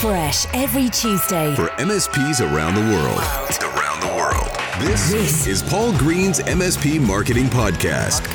Fresh every Tuesday. for MSPs around the world. Around the world. This, This is Paul Green's MSP Marketing Podcast.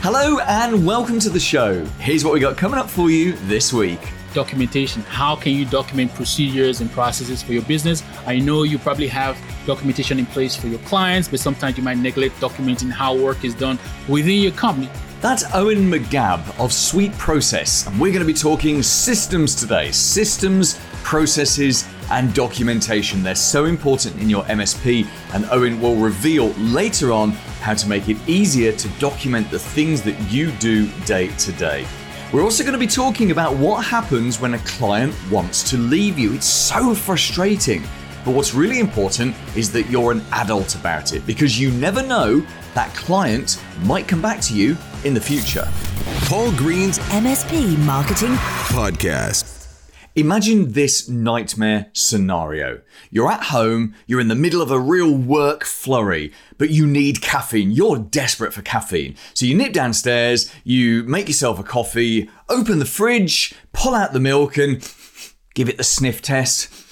Hello and welcome to the show. Here's what we got coming up for you this week. documentation. How can you document procedures and processes for your business? I know you probably have documentation in place for your clients, but sometimes you might neglect documenting how work is done within your company. That's Owen McGab of SweetProcess, and we're going to be talking systems today. Systems, processes, and documentation. They're so important in your MSP, and Owen will reveal later on how to make it easier to document the things that you do day to day. We're also going to be talking about what happens when a client wants to leave you. It's so frustrating. But what's really important is that you're an adult about it because you never know that client might come back to you in the future. Paul Green's MSP Marketing Podcast. Imagine this nightmare scenario. You're at home, you're in the middle of a real work flurry, but you need caffeine. You're desperate for caffeine. So you nip downstairs, you make yourself a coffee, open the fridge, pull out the milk, and give it the sniff test.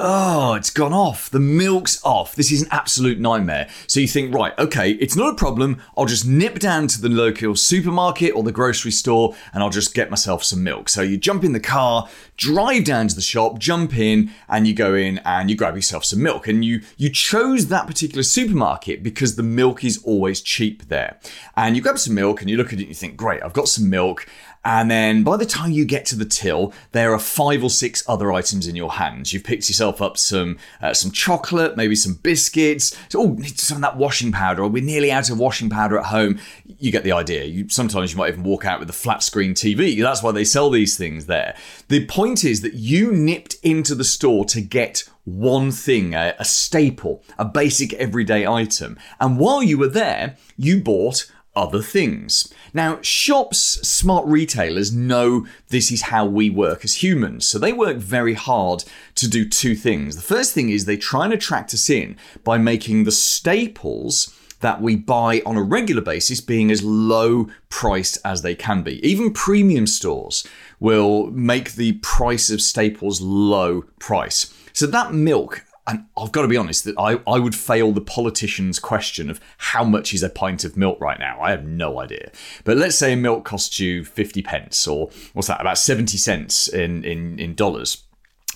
Oh, it's gone off. The milk's off. This is an absolute nightmare. So you think, right, okay, it's not a problem. I'll just nip down to the local supermarket or the grocery store and I'll just get myself some milk. So you jump in the car, drive down to the shop, jump in, and you go in and you grab yourself some milk. And you you chose that particular supermarket because the milk is always cheap there. And you grab some milk and you look at it and you think, great, I've got some milk. And then by the time you get to the till, there are five or six other items in your hands. You've picked yourself up some uh, some chocolate, maybe some biscuits. Oh, need some of that washing powder. Or we're nearly out of washing powder at home. You get the idea. You, sometimes you might even walk out with a flat screen TV. That's why they sell these things there. The point is that you nipped into the store to get one thing, a, a staple, a basic everyday item. And while you were there, you bought other things. Now, shops, smart retailers know this is how we work as humans. So they work very hard to do two things. The first thing is they try and attract us in by making the staples that we buy on a regular basis being as low priced as they can be. Even premium stores will make the price of staples low price. So that milk and I've got to be honest that I, I would fail the politician's question of how much is a pint of milk right now. I have no idea. But let's say milk costs you 50 pence or what's that, about 70 cents in, in, in dollars.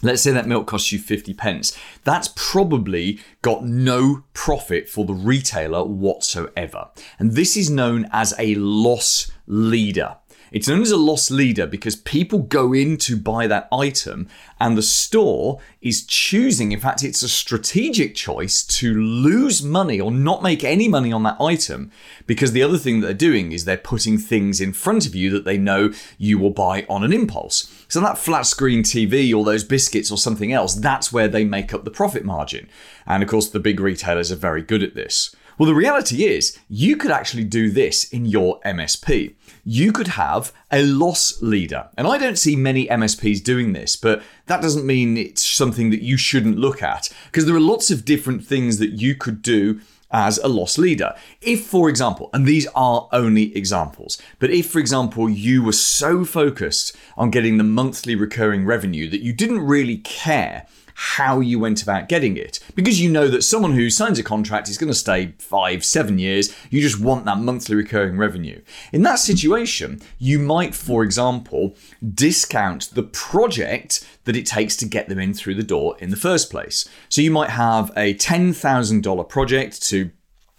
Let's say that milk costs you 50 pence. That's probably got no profit for the retailer whatsoever. And this is known as a loss leader. It's known as a loss leader because people go in to buy that item and the store is choosing, in fact, it's a strategic choice to lose money or not make any money on that item because the other thing that they're doing is they're putting things in front of you that they know you will buy on an impulse. So that flat screen TV or those biscuits or something else, that's where they make up the profit margin. And of course, the big retailers are very good at this. Well, the reality is, you could actually do this in your MSP. You could have a loss leader. And I don't see many MSPs doing this, but that doesn't mean it's something that you shouldn't look at, because there are lots of different things that you could do as a loss leader. If, for example, and these are only examples, but if, for example, you were so focused on getting the monthly recurring revenue that you didn't really care how you went about getting it. Because you know that someone who signs a contract is going to stay five, seven years, you just want that monthly recurring revenue. In that situation, you might, for example, discount the project that it takes to get them in through the door in the first place. So you might have a $10,000 project to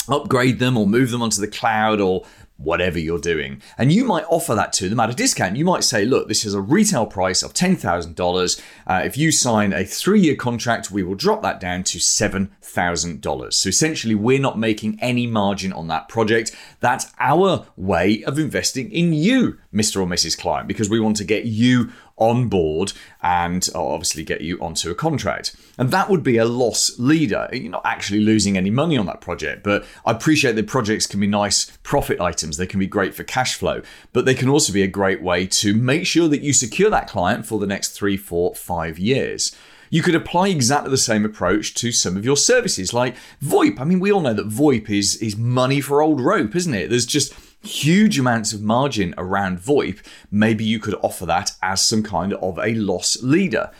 upgrade them or move them onto the cloud or whatever you're doing. And you might offer that to them at a discount. You might say, look, this is a retail price of $10,000. Uh, if you sign a three year contract, we will drop that down to $7,000. So essentially, we're not making any margin on that project. That's our way of investing in you, Mr. or Mrs. Client, because we want to get you on board and uh, obviously get you onto a contract. And that would be a loss leader. You're not actually losing any money on that project, but I appreciate that projects can be nice profit items. They can be great for cash flow, but they can also be a great way to make sure that you secure that client for the next three, four, five years. You could apply exactly the same approach to some of your services, like VoIP. I mean, we all know that VoIP is is money for old rope, isn't it? There's just huge amounts of margin around VoIP. Maybe you could offer that as some kind of a loss leader.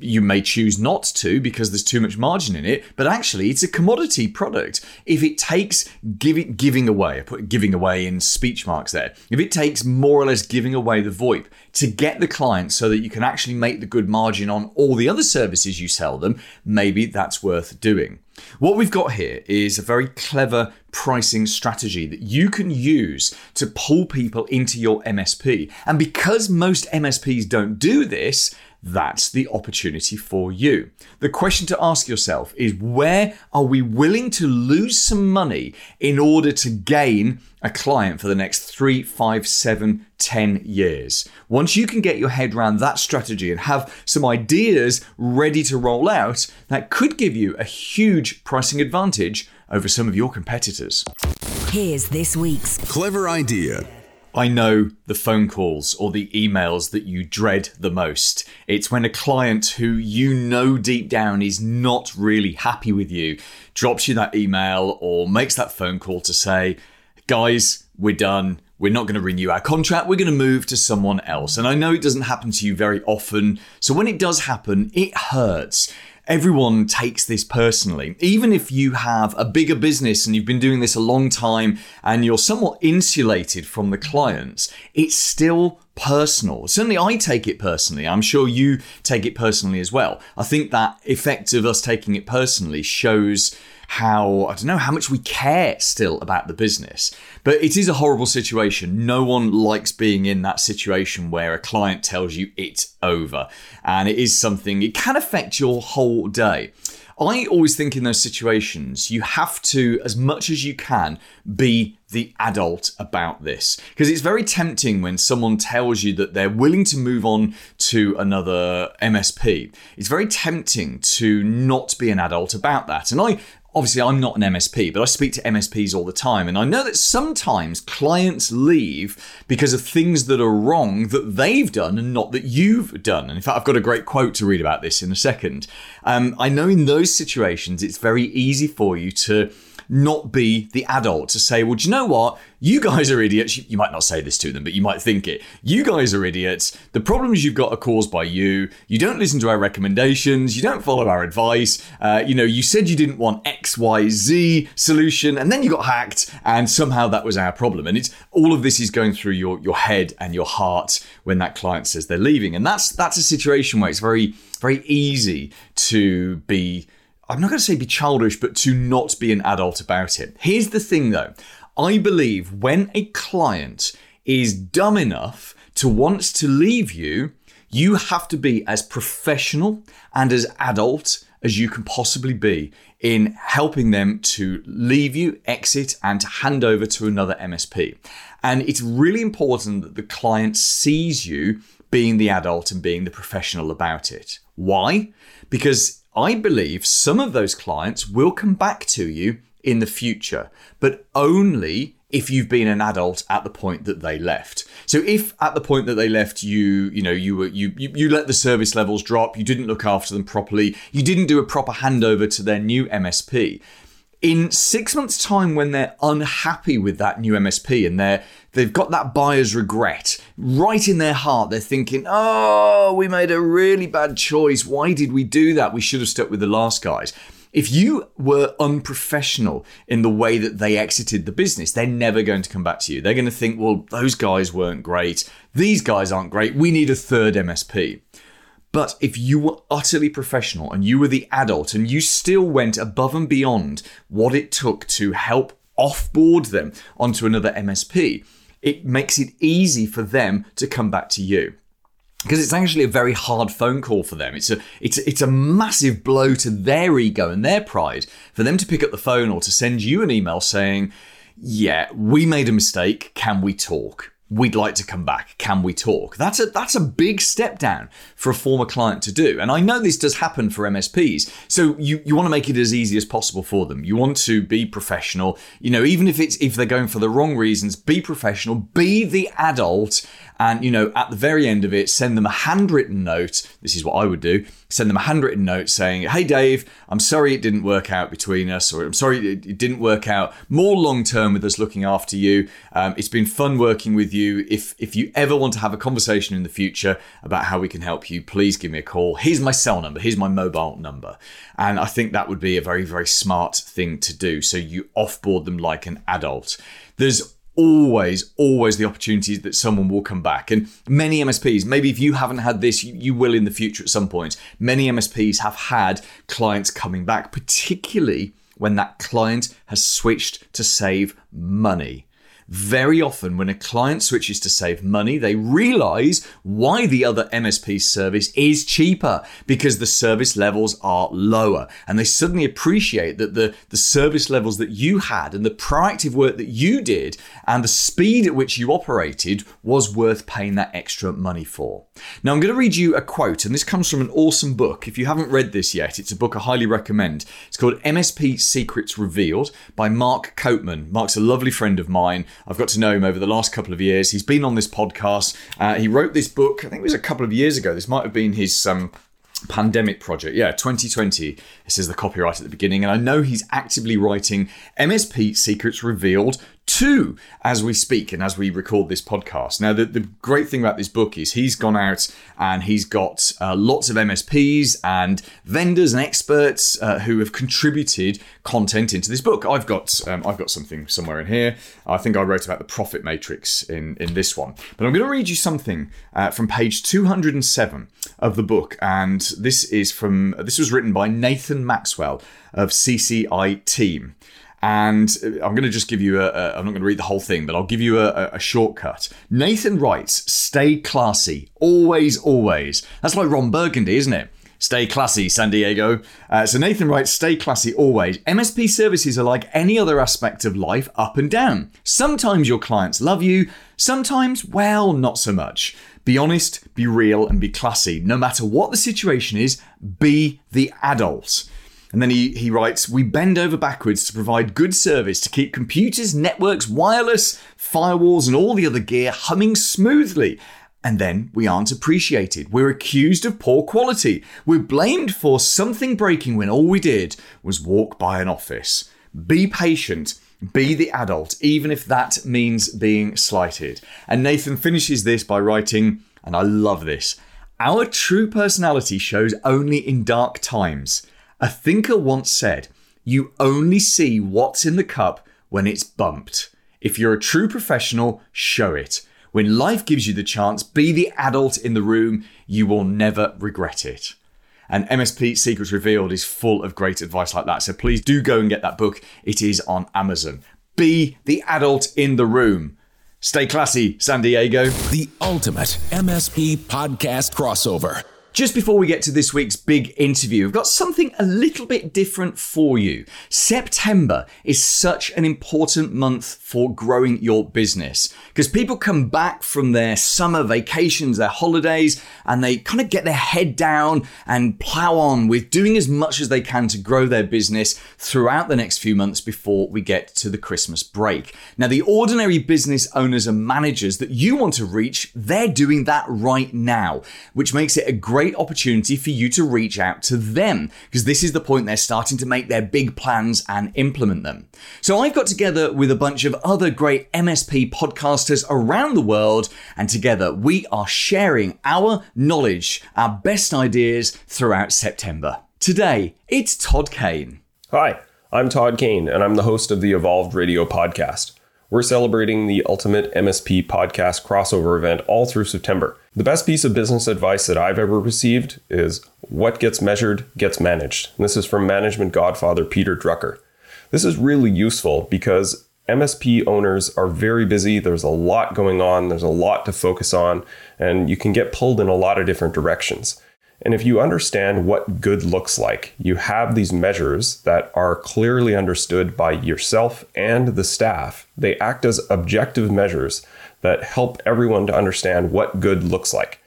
You may choose not to because there's too much margin in it, but actually it's a commodity product. If it takes giving giving away, I put giving away in speech marks there. If it takes more or less giving away the VoIP to get the client so that you can actually make the good margin on all the other services you sell them, maybe that's worth doing. What we've got here is a very clever pricing strategy that you can use to pull people into your MSP. And because most MSPs don't do this, that's the opportunity for you. The question to ask yourself is where are we willing to lose some money in order to gain a client for the next three, five, seven, ten years? Once you can get your head around that strategy and have some ideas ready to roll out, that could give you a huge pricing advantage over some of your competitors. Here's this week's Clever idea. I know the phone calls or the emails that you dread the most. It's when a client who you know deep down is not really happy with you drops you that email or makes that phone call to say, guys, we're done. We're not going to renew our contract. We're going to move to someone else. And I know it doesn't happen to you very often. So when it does happen, it hurts everyone takes this personally. Even if you have a bigger business and you've been doing this a long time and you're somewhat insulated from the clients, it's still personal. Certainly, I take it personally. I'm sure you take it personally as well. I think that effect of us taking it personally shows how, I don't know, how much we care still about the business. But it is a horrible situation. No one likes being in that situation where a client tells you it's over. And it is something, it can affect your whole day. I always think in those situations, you have to, as much as you can, be the adult about this. Because it's very tempting when someone tells you that they're willing to move on to another MSP. It's very tempting to not be an adult about that. And I, obviously I'm not an MSP, but I speak to MSPs all the time. And I know that sometimes clients leave because of things that are wrong that they've done and not that you've done. And in fact, I've got a great quote to read about this in a second. Um, I know in those situations, it's very easy for you to not be the adult to say, well, do you know what? You guys are idiots. You might not say this to them, but you might think it. You guys are idiots. The problems you've got are caused by you. You don't listen to our recommendations. You don't follow our advice. Uh, you know, you said you didn't want X, Y, Z solution, and then you got hacked, and somehow that was our problem. And it's all of this is going through your your head and your heart when that client says they're leaving, and that's that's a situation where it's very very easy to be I'm not going to say be childish, but to not be an adult about it. Here's the thing though I believe when a client is dumb enough to want to leave you, you have to be as professional and as adult as you can possibly be in helping them to leave you, exit, and hand over to another MSP. And it's really important that the client sees you being the adult and being the professional about it. Why? Because I believe some of those clients will come back to you in the future, but only if you've been an adult at the point that they left. So if at the point that they left you, you know, you were you, you you let the service levels drop, you didn't look after them properly, you didn't do a proper handover to their new MSP, in six months' time, when they're unhappy with that new MSP and they're they've got that buyer's regret right in their heart, they're thinking, "Oh, we made a really bad choice. Why did we do that? We should have stuck with the last guys." If you were unprofessional in the way that they exited the business, they're never going to come back to you. They're going to think, well, those guys weren't great. These guys aren't great. We need a third MSP. But if you were utterly professional and you were the adult and you still went above and beyond what it took to help offboard them onto another MSP, it makes it easy for them to come back to you. Because it's actually a very hard phone call for them. It's a it's it's a massive blow to their ego and their pride for them to pick up the phone or to send you an email saying, "Yeah, we made a mistake. Can we talk?" We'd like to come back. Can we talk? That's a that's a big step down for a former client to do. And I know this does happen for MSPs. So you, you want to make it as easy as possible for them. You want to be professional. You know, even if it's if they're going for the wrong reasons, be professional, be the adult and you know at the very end of it send them a handwritten note this is what i would do send them a handwritten note saying hey dave i'm sorry it didn't work out between us or i'm sorry it didn't work out more long term with us looking after you um, it's been fun working with you. If if you ever want to have a conversation in the future about how we can help you, please give me a call. Here's my cell number. Here's my mobile number. And I think that would be a very very smart thing to do. So you offboard them like an adult. There's always, always the opportunities that someone will come back. And many MSPs, maybe if you haven't had this, you, you, will in the future at some point. Many MSPs have had clients coming back, particularly when that client has switched to save money. Very often, when a client switches to save money, they realize why the other MSP service is cheaper because the service levels are lower. And they suddenly appreciate that the, the service levels that you had and the proactive work that you did and the speed at which you operated was worth paying that extra money for. Now, I'm going to read you a quote, and this comes from an awesome book. If you haven't read this yet, it's a book I highly recommend. It's called MSP Secrets Revealed by Mark Copeman. Mark's a lovely friend of mine. I've got to know him over the last couple of years. He's been on this podcast. Uh, he wrote this book, I think it was a couple of years ago. This might have been his um, pandemic project. Yeah, 2020. This is the copyright at the beginning. And I know he's actively writing MSP Secrets Revealed two as we speak and as we record this podcast. Now, the, the great thing about this book is he's gone out and he's got uh, lots of MSPs and vendors and experts uh, who have contributed content into this book. I've got um, I've got something somewhere in here. I think I wrote about the profit matrix in in this one, but I'm going to read you something uh, from page 207 of the book, and this is from this was written by Nathan Maxwell of CCI Team. And I'm going to just give you a. a I'm not going to read the whole thing, but I'll give you a, a shortcut. Nathan writes, stay classy. Always, always. That's like Ron Burgundy, isn't it? Stay classy, San Diego. Uh, so Nathan writes, stay classy always. MSP services are like any other aspect of life, up and down. Sometimes your clients love you, sometimes, well, not so much. Be honest, be real, and be classy. No matter what the situation is, be the adult. And then he, he writes, We bend over backwards to provide good service to keep computers, networks, wireless, firewalls, and all the other gear humming smoothly. And then we aren't appreciated. We're accused of poor quality. We're blamed for something breaking when all we did was walk by an office. Be patient. Be the adult, even if that means being slighted. And Nathan finishes this by writing, and I love this Our true personality shows only in dark times. A thinker once said, You only see what's in the cup when it's bumped. If you're a true professional, show it. When life gives you the chance, be the adult in the room. You will never regret it. And MSP Secrets Revealed is full of great advice like that. So please do go and get that book. It is on Amazon. Be the adult in the room. Stay classy, San Diego. The ultimate MSP podcast crossover. Just before we get to this week's big interview, I've got something a little bit different for you. September is such an important month for growing your business because people come back from their summer vacations, their holidays, and they kind of get their head down and plow on with doing as much as they can to grow their business throughout the next few months before we get to the Christmas break. Now, the ordinary business owners and managers that you want to reach, they're doing that right now, which makes it a great great opportunity for you to reach out to them because this is the point they're starting to make their big plans and implement them. So I've got together with a bunch of other great MSP podcasters around the world, and together we are sharing our knowledge, our best ideas throughout September. Today, it's Todd Kane. Hi, I'm Todd Kane, and I'm the host of the Evolved Radio podcast. We're celebrating the Ultimate MSP Podcast crossover event all through September. The best piece of business advice that I've ever received is what gets measured gets managed. And this is from management godfather Peter Drucker. This is really useful because MSP owners are very busy. There's a lot going on, there's a lot to focus on, and you can get pulled in a lot of different directions. And if you understand what good looks like, you have these measures that are clearly understood by yourself and the staff. They act as objective measures that help everyone to understand what good looks like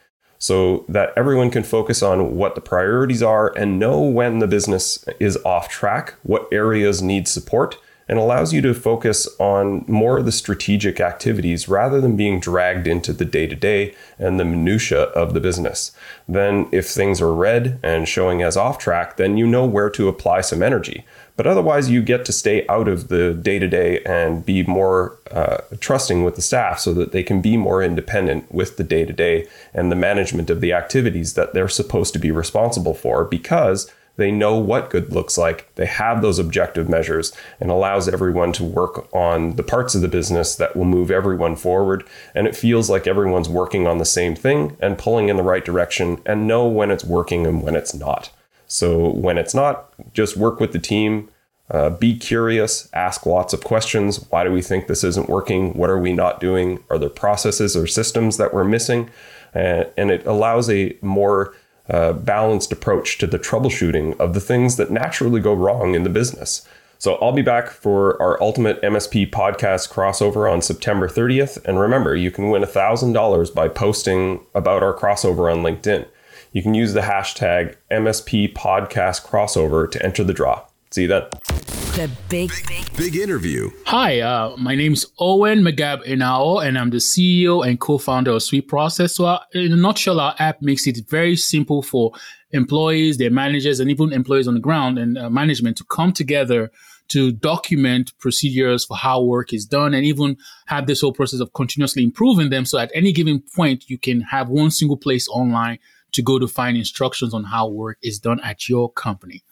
so that everyone can focus on what the priorities are and know when the business is off track, what areas need support, and allows you to focus on more of the strategic activities rather than being dragged into the day to day and the minutia of the business. Then, if things are red and showing as off track, then you know where to apply some energy. But otherwise, you get to stay out of the day to day and be more uh, trusting with the staff so that they can be more independent with the day to day and the management of the activities that they're supposed to be responsible for because they know what good looks like. They have those objective measures and allows everyone to work on the parts of the business that will move everyone forward. And it feels like everyone's working on the same thing and pulling in the right direction and know when it's working and when it's not. So when it's not, just work with the team. Uh, be curious, ask lots of questions. Why do we think this isn't working? What are we not doing? Are there processes or systems that we're missing? Uh, and it allows a more balanced approach to the troubleshooting of the things that naturally go wrong in the business. So I'll be back for our Ultimate MSP podcast crossover on September 30th. And remember, you can win $1,000 by posting about our crossover on LinkedIn. You can use the hashtag MSP podcast crossover to enter the draw. See you then. The big, Big interview. Hi, uh, my name is Owen McGab Enaohwo, and I'm the CEO and co-founder of SweetProcess. So, uh, in a nutshell, our app makes it very simple for employees, their managers, and even employees on the ground and uh, management to come together to document procedures for how work is done and even have this whole process of continuously improving them. So, at any given point, you can have one single place online to go to find instructions on how work is done at your company.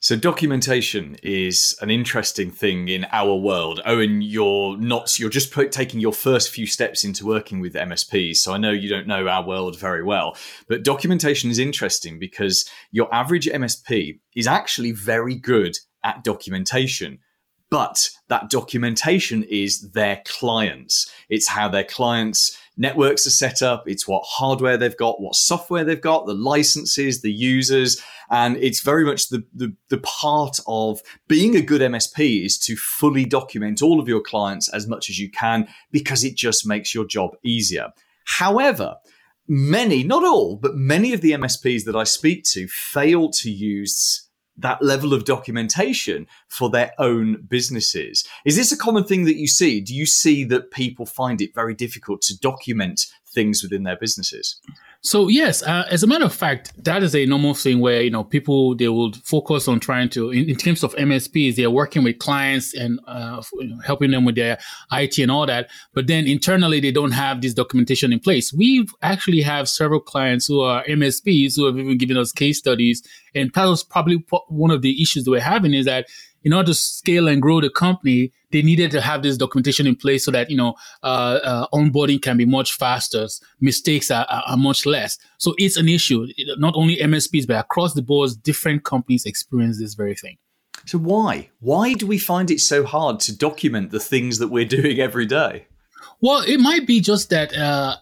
So documentation is an interesting thing in our world. Owen, you're not you're just put, taking your first few steps into working with MSPs. So I know you don't know our world very well, but documentation is interesting because your average MSP is actually very good at documentation. But that documentation is their clients. It's how their clients networks are set up. It's what hardware they've got, what software they've got, the licenses, the users. And it's very much the, the, the part of being a good MSP is to fully document all of your clients as much as you can because it just makes your job easier. However, many, not all, but many of the MSPs that I speak to fail to use that level of documentation for their own businesses. Is this a common thing that you see? Do you see that people find it very difficult to document things within their businesses? So yes, uh, as a matter of fact, that is a normal thing where you know people they will focus on trying to, in, in terms of MSPs, they are working with clients and uh, helping them with their IT and all that. But then internally, they don't have this documentation in place. We actually have several clients who are MSPs who have even given us case studies, and that was probably one of the issues that we're having is that in order to scale and grow the company, they needed to have this documentation in place so that you know uh, uh, onboarding can be much faster, mistakes are, are, are, much less. So it's an issue. Not only MSPs, but across the board, different companies experience this very thing. So why? Why do we find it so hard to document the things that we're doing every day? Well, it might be just that uh,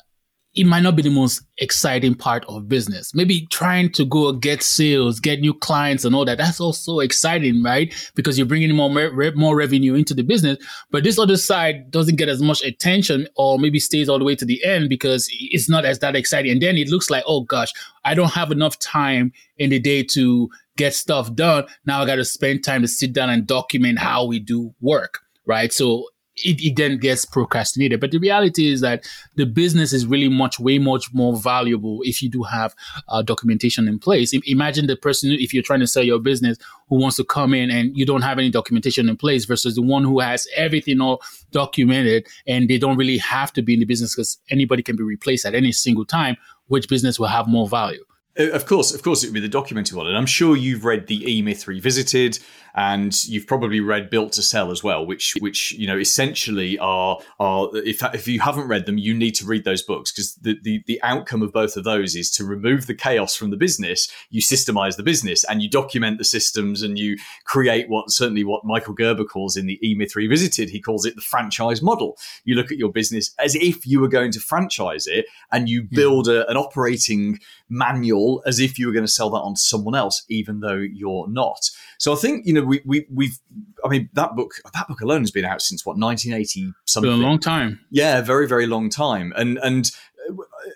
it might not be the most exciting part of business. Maybe trying to go get sales, get new clients and all that. That's also exciting, right? Because you're bringing more, more revenue into the business. But this other side doesn't get as much attention or maybe stays all the way to the end because it's not as that exciting. And then it looks like, oh gosh, I don't have enough time in the day to get stuff done. Now I got to spend time to sit down and document how we do work, right? So it, it, then gets procrastinated. But the reality is that the business is really much, way much more valuable if you do have uh, documentation in place. I, imagine the person, if you're trying to sell your business, who wants to come in and you don't have any documentation in place versus the one who has everything all documented and they don't really have to be in the business because anybody can be replaced at any single time, which business will have more value? Of course, of course, it would be the documented one, and I'm sure you've read the E Myth Revisited, and you've probably read Built to Sell as well, which which you know essentially are are if if you haven't read them, you need to read those books because the, the the outcome of both of those is to remove the chaos from the business, you systemize the business, and you document the systems, and you create what certainly what Michael Gerber calls in the E Myth Revisited, he calls it the franchise model. You look at your business as if you were going to franchise it, and you build a, an operating manual as if you were going to sell that on to someone else, even though you're not. So I think you know we we we've I mean that book that book alone has been out since what 1980 something. Been a long time. Yeah, very very long time. And and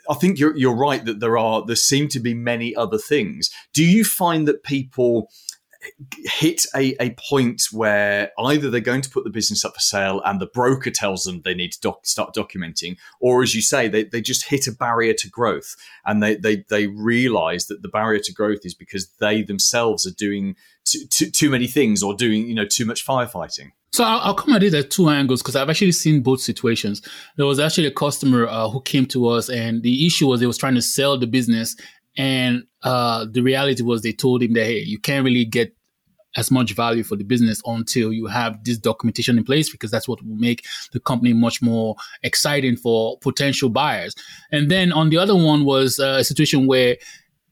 I think you're you're right that there are there seem to be many other things. Do you find that people hit a, a point where either they're going to put the business up for sale and the broker tells them they need to doc- start documenting, or as you say, they, they just hit a barrier to growth and they, they, they realize that the barrier to growth is because they themselves are doing too, too, too many things or doing you know too much firefighting. So I'll, I'll come at it at two angles because I've actually seen both situations. There was actually a customer uh, who came to us, and the issue was they was trying to sell the business, and uh, the reality was they told him that hey, you can't really get as much value for the business until you have this documentation in place because that's what will make the company much more exciting for potential buyers. And then on the other one was uh, a situation where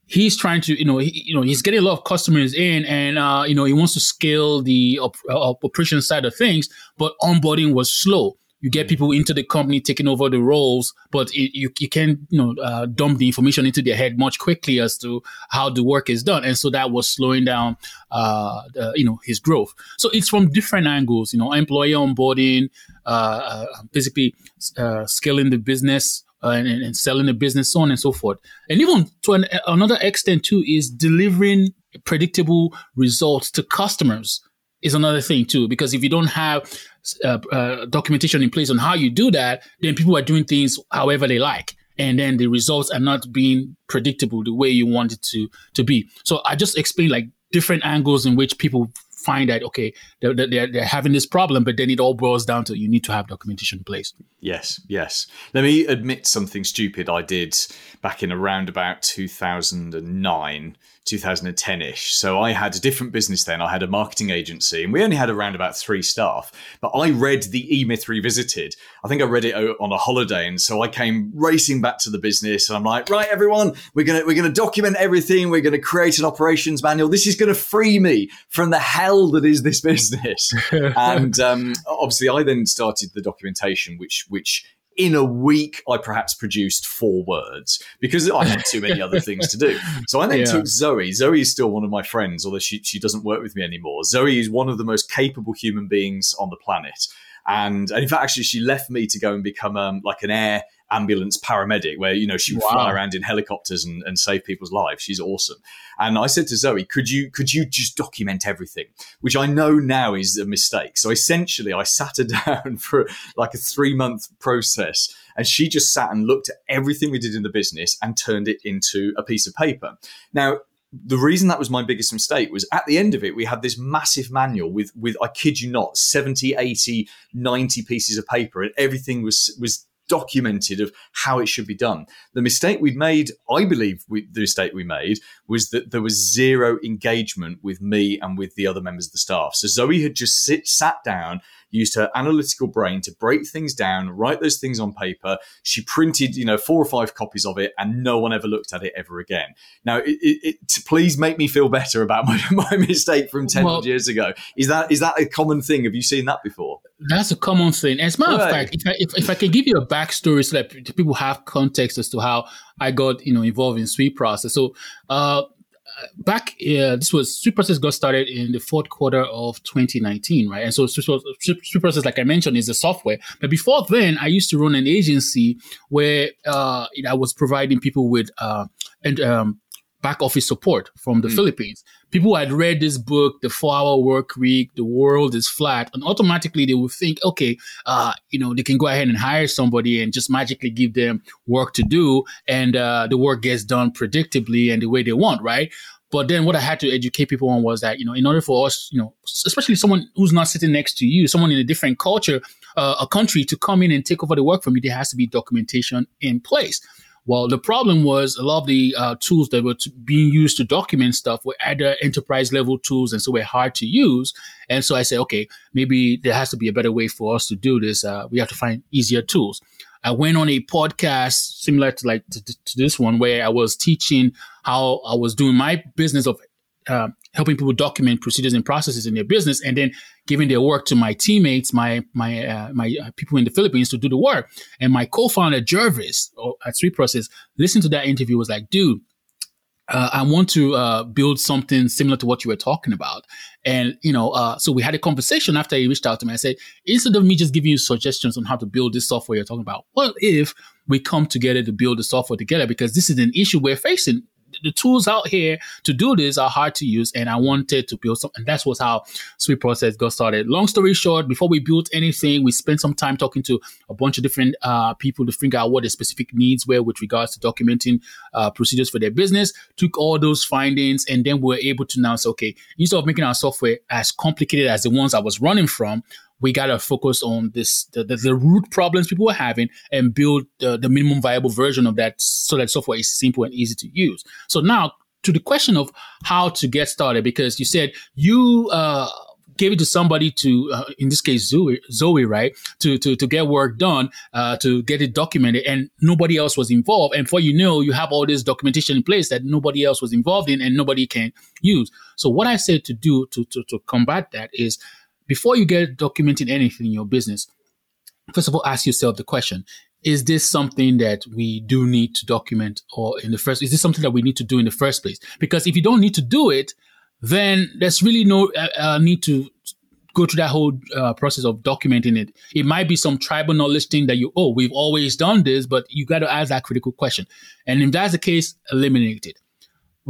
he's trying to, you know, he, you know, he's getting a lot of customers in, and uh, you know, he wants to scale the op- uh, operation side of things, but onboarding was slow. You get people into the company taking over the roles, but it, you you can you know uh, dump the information into their head much quickly as to how the work is done, and so that was slowing down uh, the, you know his growth. So it's from different angles, you know, employee onboarding, uh, uh basically uh, scaling the business, uh, and, and, selling the business, so on and so forth. And even to an, another extent too is delivering predictable results to customers is another thing too. Because if you don't have uh, uh, documentation in place on how you do that, then people are doing things however they like. And then the results are not being predictable the way you want it to, to be. So I just explained like different angles in which people find that okay they're, they're, they're, having this problem but then it all boils down to you need to have documentation in place yes yes let me admit something stupid i did back in around about 2009 2010ish. So I had a different business then. I had a marketing agency, and we only had around about three staff. But I read the E Myth Revisited. I think I read it on a holiday, and so I came racing back to the business, and I'm like, right, everyone, we're gonna we're gonna document everything. We're gonna create an operations manual. This is gonna free me from the hell that is this business. and um, obviously, I then started the documentation, which which in a week, I perhaps produced four words because I had too many other things to do. So I then yeah. took Zoe. Zoe is still one of my friends, although she, she doesn't work with me anymore. Zoe is one of the most capable human beings on the planet. And, and in fact, actually, she left me to go and become um, like an air ambulance paramedic where you know she would wow. fly around in helicopters and, and save people's lives. She's awesome. And i said to zoe could you could you just document everything? Which i know now is a mistake. So essentially i sat her down for like a three month process and she just sat and looked at everything we did in the business and turned it into a piece of paper. Now the reason that was my biggest mistake was at the end of it we had this massive manual with with i kid you not 70 80 90 pieces of paper and everything was was documented of how it should be done. The mistake we'd made, I believe we, the mistake we made, was that there was zero engagement with me and with the other members of the staff. So Zoe had just sit, sat down used her analytical brain to break things down, write those things on paper. She printed, you know, four or five copies of it, and no one ever looked at it ever again. Now, it, it, it, please make me feel better about my, my mistake from ten well, years ago. Is that is that a common thing? Have you seen that before? That's a common thing. As a matter right. of fact, if I, if, if I can give you a backstory so that people have context as to how I got, you know, involved in SweetProcess. So, uh, back uh, this was SweetProcess got started in the fourth quarter of 2019 right and so SweetProcess like i mentioned is a software but before then i used to run an agency where uh, i was providing people with uh, and um, back office support from the mm. Philippines. People had read this book, The Four Hour Work Week, The World is Flat, and automatically they would think, okay, uh, you know, they can go ahead and hire somebody and just magically give them work to do, and uh, the work gets done predictably and the way they want, right? But then what I had to educate people on was that, you know, in order for us, you know, especially someone who's not sitting next to you, someone in a different culture, uh, a country to come in and take over the work from you, there has to be documentation in place. Well, the problem was a lot of the uh, tools that were t- being used to document stuff were either enterprise level tools and so were hard to use. And so I said, okay, maybe there has to be a better way for us to do this. Uh, we have to find easier tools. I went on a podcast similar to like to, to, this one where I was teaching how I was doing my business of uh, helping people document procedures and processes in their business, and then giving their work to my teammates, my my uh, my uh, people in the Philippines to do the work. And my co-founder Jervis at SweetProcess listened to that interview was like, dude. Uh, I want to uh, build something similar to what you were talking about. And, you know, uh, so we had a conversation after he reached out to me. I said, instead of me just giving you suggestions on how to build this software you're talking about, what if we come together to build the software together? Because this is an issue we're facing the tools out here to do this are hard to use, and I wanted to build some, and that's was how SweetProcess got started. Long story short, before we built anything, we spent some time talking to a bunch of different uh, people to figure out what the specific needs were with regards to documenting uh, procedures for their business. Took all those findings, and then we were able to now say, okay, instead of making our software as complicated as the ones I was running from, we got to focus on this the, the, the, root problems people are having and build the, the minimum viable version of that so that software is simple and easy to use. So now to the question of how to get started because you said you uh, gave it to somebody to uh, in this case zoe zoe right? To to, to get work done uh, to get it documented and nobody else was involved. And for you know you have all this documentation in place that nobody else was involved in and nobody can use. So what i said to do to, to, to combat that is before you get documenting anything in your business, first of all, ask yourself the question, is this something that we do need to document or in the first, is this something that we need to do in the first place? Because if you don't need to do it, then there's really no uh, uh, need to go through that whole uh, process of documenting it. It might be some tribal knowledge thing that you, oh, we've always done this, but you got to ask that critical question. And if that's the case, eliminate it.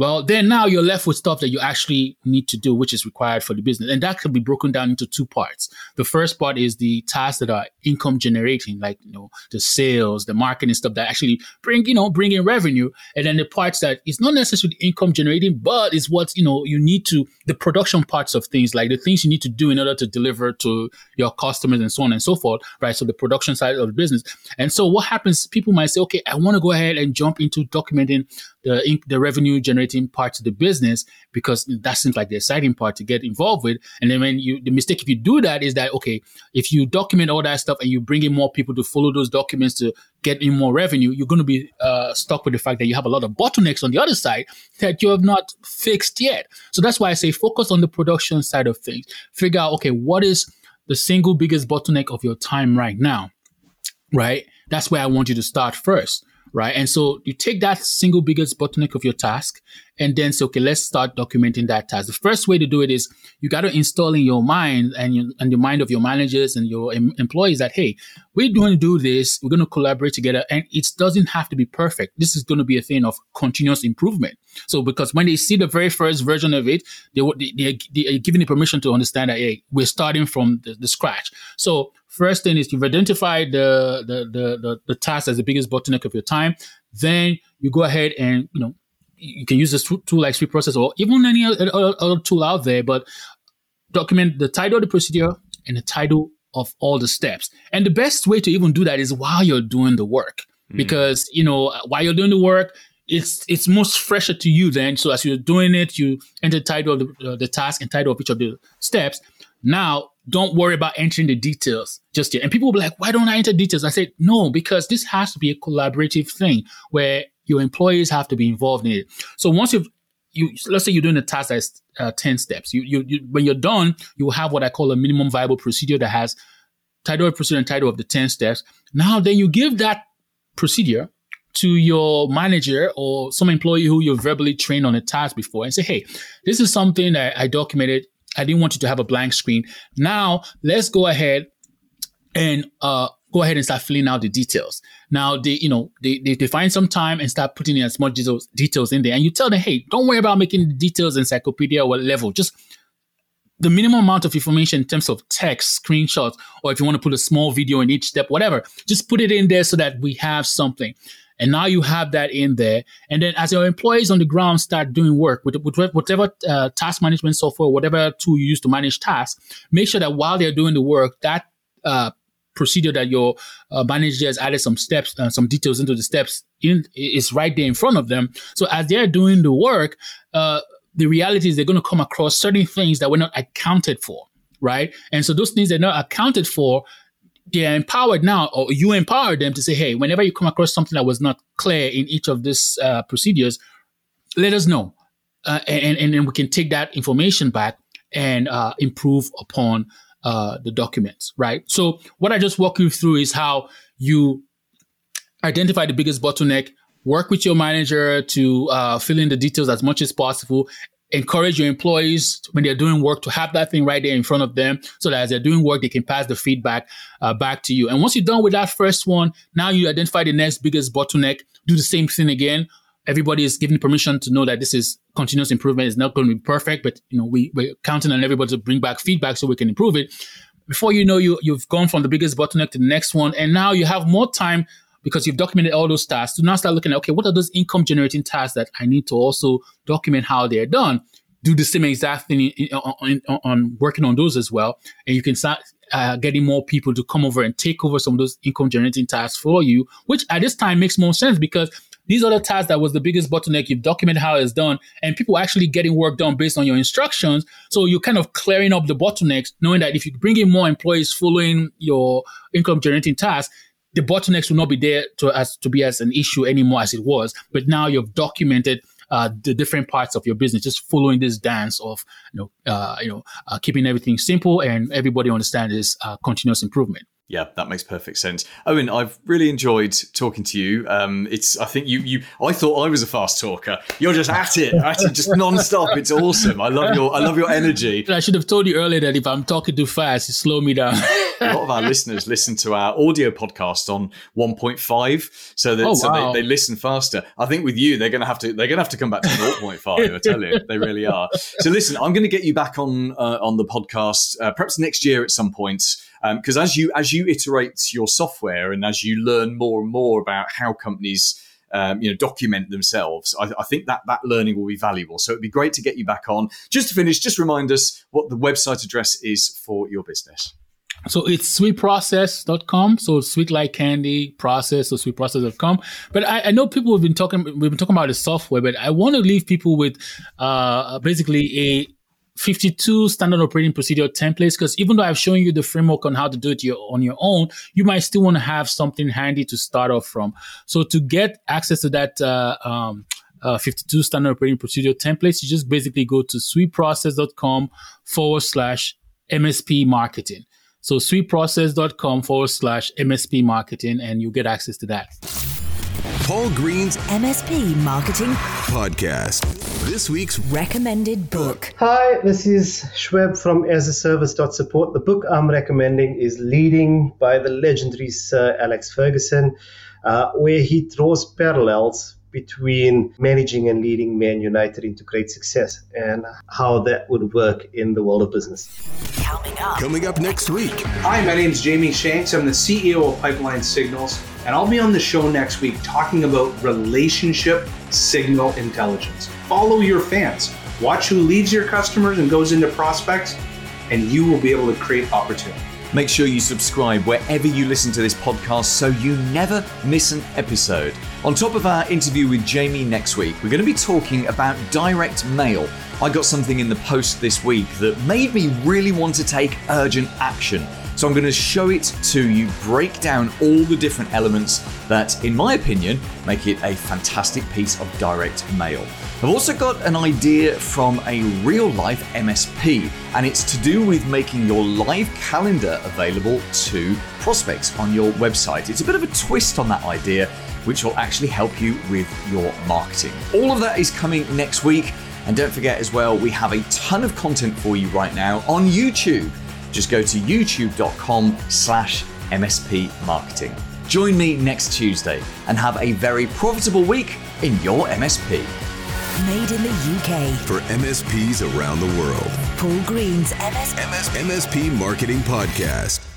Well, then now you're left with stuff that you actually need to do, which is required for the business. And that can be broken down into two parts. The first part is the tasks that are income generating, like, you know, the sales, the marketing stuff that actually bring, you know, bring in revenue. And then the parts that is not necessarily income generating, but is what, you know, you need to, the production parts of things, like the things you need to do in order to deliver to your customers and so on and so forth, right? So the production side of the business. And so what happens, people might say, okay, I want to go ahead and jump into documenting the the revenue generating part of the business because that seems like the exciting part to get involved with. And then when you the mistake if you do that is that okay, if you document all that stuff and you bring in more people to follow those documents to get in more revenue, you're going to be uh, stuck with the fact that you have a lot of bottlenecks on the other side that you have not fixed yet. So that's why I say focus on the production side of things. Figure out okay, what is the single biggest bottleneck of your time right now, right? That's where I want you to start first right? And so you take that single biggest bottleneck of your task and then say, okay, let's start documenting that task. The first way to do it is you got to install in your mind and, your, and the mind of your managers and your em- employees that, hey, we're going to do this. We're going to collaborate together and it doesn't have to be perfect. This is going to be a thing of continuous improvement. So because when they see the very first version of it, they, they, they are given the permission to understand that, hey, we're starting from the, the scratch. So First thing is you've identified the, the, the, the, the task as the biggest bottleneck of your time. Then you go ahead and, you know, you can use this tool like SweetProcess or even any other, other tool out there, but document the title of the procedure and the title of all the steps. And the best way to even do that is while you're doing the work. Mm. Because, you know, while you're doing the work, it's it's most fresher to you then. So as you're doing it, you enter the title of the, uh, the task and title of each of the steps. Now don't worry about entering the details just yet. And people will be like, why don't I enter details? I said, no, because this has to be a collaborative thing where your employees have to be involved in it. So once you've you let's say you're doing a task that's uh, 10 steps you, you, you when you're done you will have what i call a minimum viable procedure that has title of procedure and title of the 10 steps now then you give that procedure to your manager or some employee who you verbally trained on a task before and say hey this is something that i documented I didn't want you to have a blank screen. Now let's go ahead and uh, go ahead and start filling out the details. Now they, you know, they, they, they find some time and start putting in as much details, details in there. And you tell them, hey, don't worry about making the details encyclopedia or level. Just the minimum amount of information in terms of text, screenshots, or if you want to put a small video in each step, whatever, just put it in there so that we have something. And now you have that in there. And then as your employees on the ground start doing work with, with whatever uh, task management software, whatever tool you use to manage tasks, make sure that while they're doing the work, that uh, procedure that your uh, manager has added some steps, uh, some details into the steps in, is right there in front of them. So as they're doing the work, uh, the reality is they're going to come across certain things that were not accounted for, right? And so those things they're not accounted for, they're empowered now, or you empower them to say, hey, whenever you come across something that was not clear in each of these uh, procedures, let us know. Uh, and, and then we can take that information back and uh, improve upon uh, the documents, right? So, what I just walk you through is how you identify the biggest bottleneck, work with your manager to uh, fill in the details as much as possible, encourage your employees when they're doing work to have that thing right there in front of them so that as they're doing work, they can pass the feedback uh, back to you. And once you're done with that first one, now you identify the next biggest bottleneck, do the same thing again. everybody is given permission to know that this is continuous improvement. It's not going to be perfect, but you know, we, we're counting on everybody to bring back feedback so we can improve it. Before you know, you, you've gone from the biggest bottleneck to the next one. And now you have more time because you've documented all those tasks to now start looking at, okay, what are those income generating tasks that I need to also document how they're done? Do the same exact thing on, on, on working on those as well. And you can start uh, getting more people to come over and take over some of those income generating tasks for you, which at this time makes more sense because these are the tasks that was the biggest bottleneck. You've documented how it's done and people actually getting work done based on your instructions. So you're kind of clearing up the bottlenecks, knowing that if you bring in more employees following your income generating tasks, the bottlenecks will not be there to as to be as an issue anymore as it was. But now you've documented uh, the different parts of your business, just following this dance of you know uh, you know uh, keeping everything simple and everybody understands this uh, continuous improvement. Yeah, that makes perfect sense. Owen, I've really enjoyed talking to you. Um, it's, I think you, you, I thought I was a fast talker. You're just at it, at it, just non-stop. It's awesome. I love your, I love your energy. I should have told you earlier that if I'm talking too fast, you slow me down. a lot of our listeners listen to our audio podcast on 1.5, so that Oh, so wow. they, they listen faster. I think with you, they're going to have to, they're to have to come back to 0.5. I tell you, they really are. So listen, I'm going to get you back on uh, on the podcast, uh, perhaps next year at some point because as you as you iterate your software and as you learn more and more about how companies um, you know document themselves, I, I think that that learning will be valuable. So it'd be great to get you back on. Just to finish, just remind us what the website address is for your business. So it's sweetprocess.com. So sweet like candy process, or so sweetprocess.com. But I, I know people have been talking, we've been talking about the software, but I want to leave people with, uh, basically a 52 standard operating procedure templates. Cause even though I've shown you the framework on how to do it your, on your own, you might still want to have something handy to start off from. So to get access to that, uh, um, uh, 52 standard operating procedure templates, you just basically go to sweetprocess.com forward slash MSP marketing. So sweetprocess.com forward slash MSP marketing, and you get access to that. Paul Green's MSP Marketing podcast. This week's Recommended Book. Hi, this is Schweb from As a Service.support. The book I'm recommending is Leading by the legendary Sir Alex Ferguson, uh, where he draws parallels between managing and leading Man United into great success and how that would work in the world of business. Coming up. coming up next week. Hi, my name is Jamie Shanks. I'm the CEO of Pipeline Signals, and I'll be on the show next week talking about relationship signal intelligence. Follow your fans, watch who leaves your customers and goes into prospects, and you will be able to create opportunity. Make sure you subscribe wherever you listen to this podcast so you never miss an episode. On top of our interview with Jamie next week, we're going to be talking about direct mail. I got something in the post this week that made me really want to take urgent action. So I'm going to show it to you, break down all the different elements that, in my opinion, make it a fantastic piece of direct mail. I've also got an idea from a real life MSP, and it's to do with making your live calendar available to prospects on your website. It's a bit of a twist on that idea, which will actually help you with your marketing. All of that is coming next week. And don't forget as well, we have a ton of content for you right now on YouTube. Just go to youtube.com slash MSP marketing. Join me next Tuesday and have a very profitable week in your MSP. Made in the UK. For MSPs around the world. Paul Green's MS MS- MSP Marketing Podcast.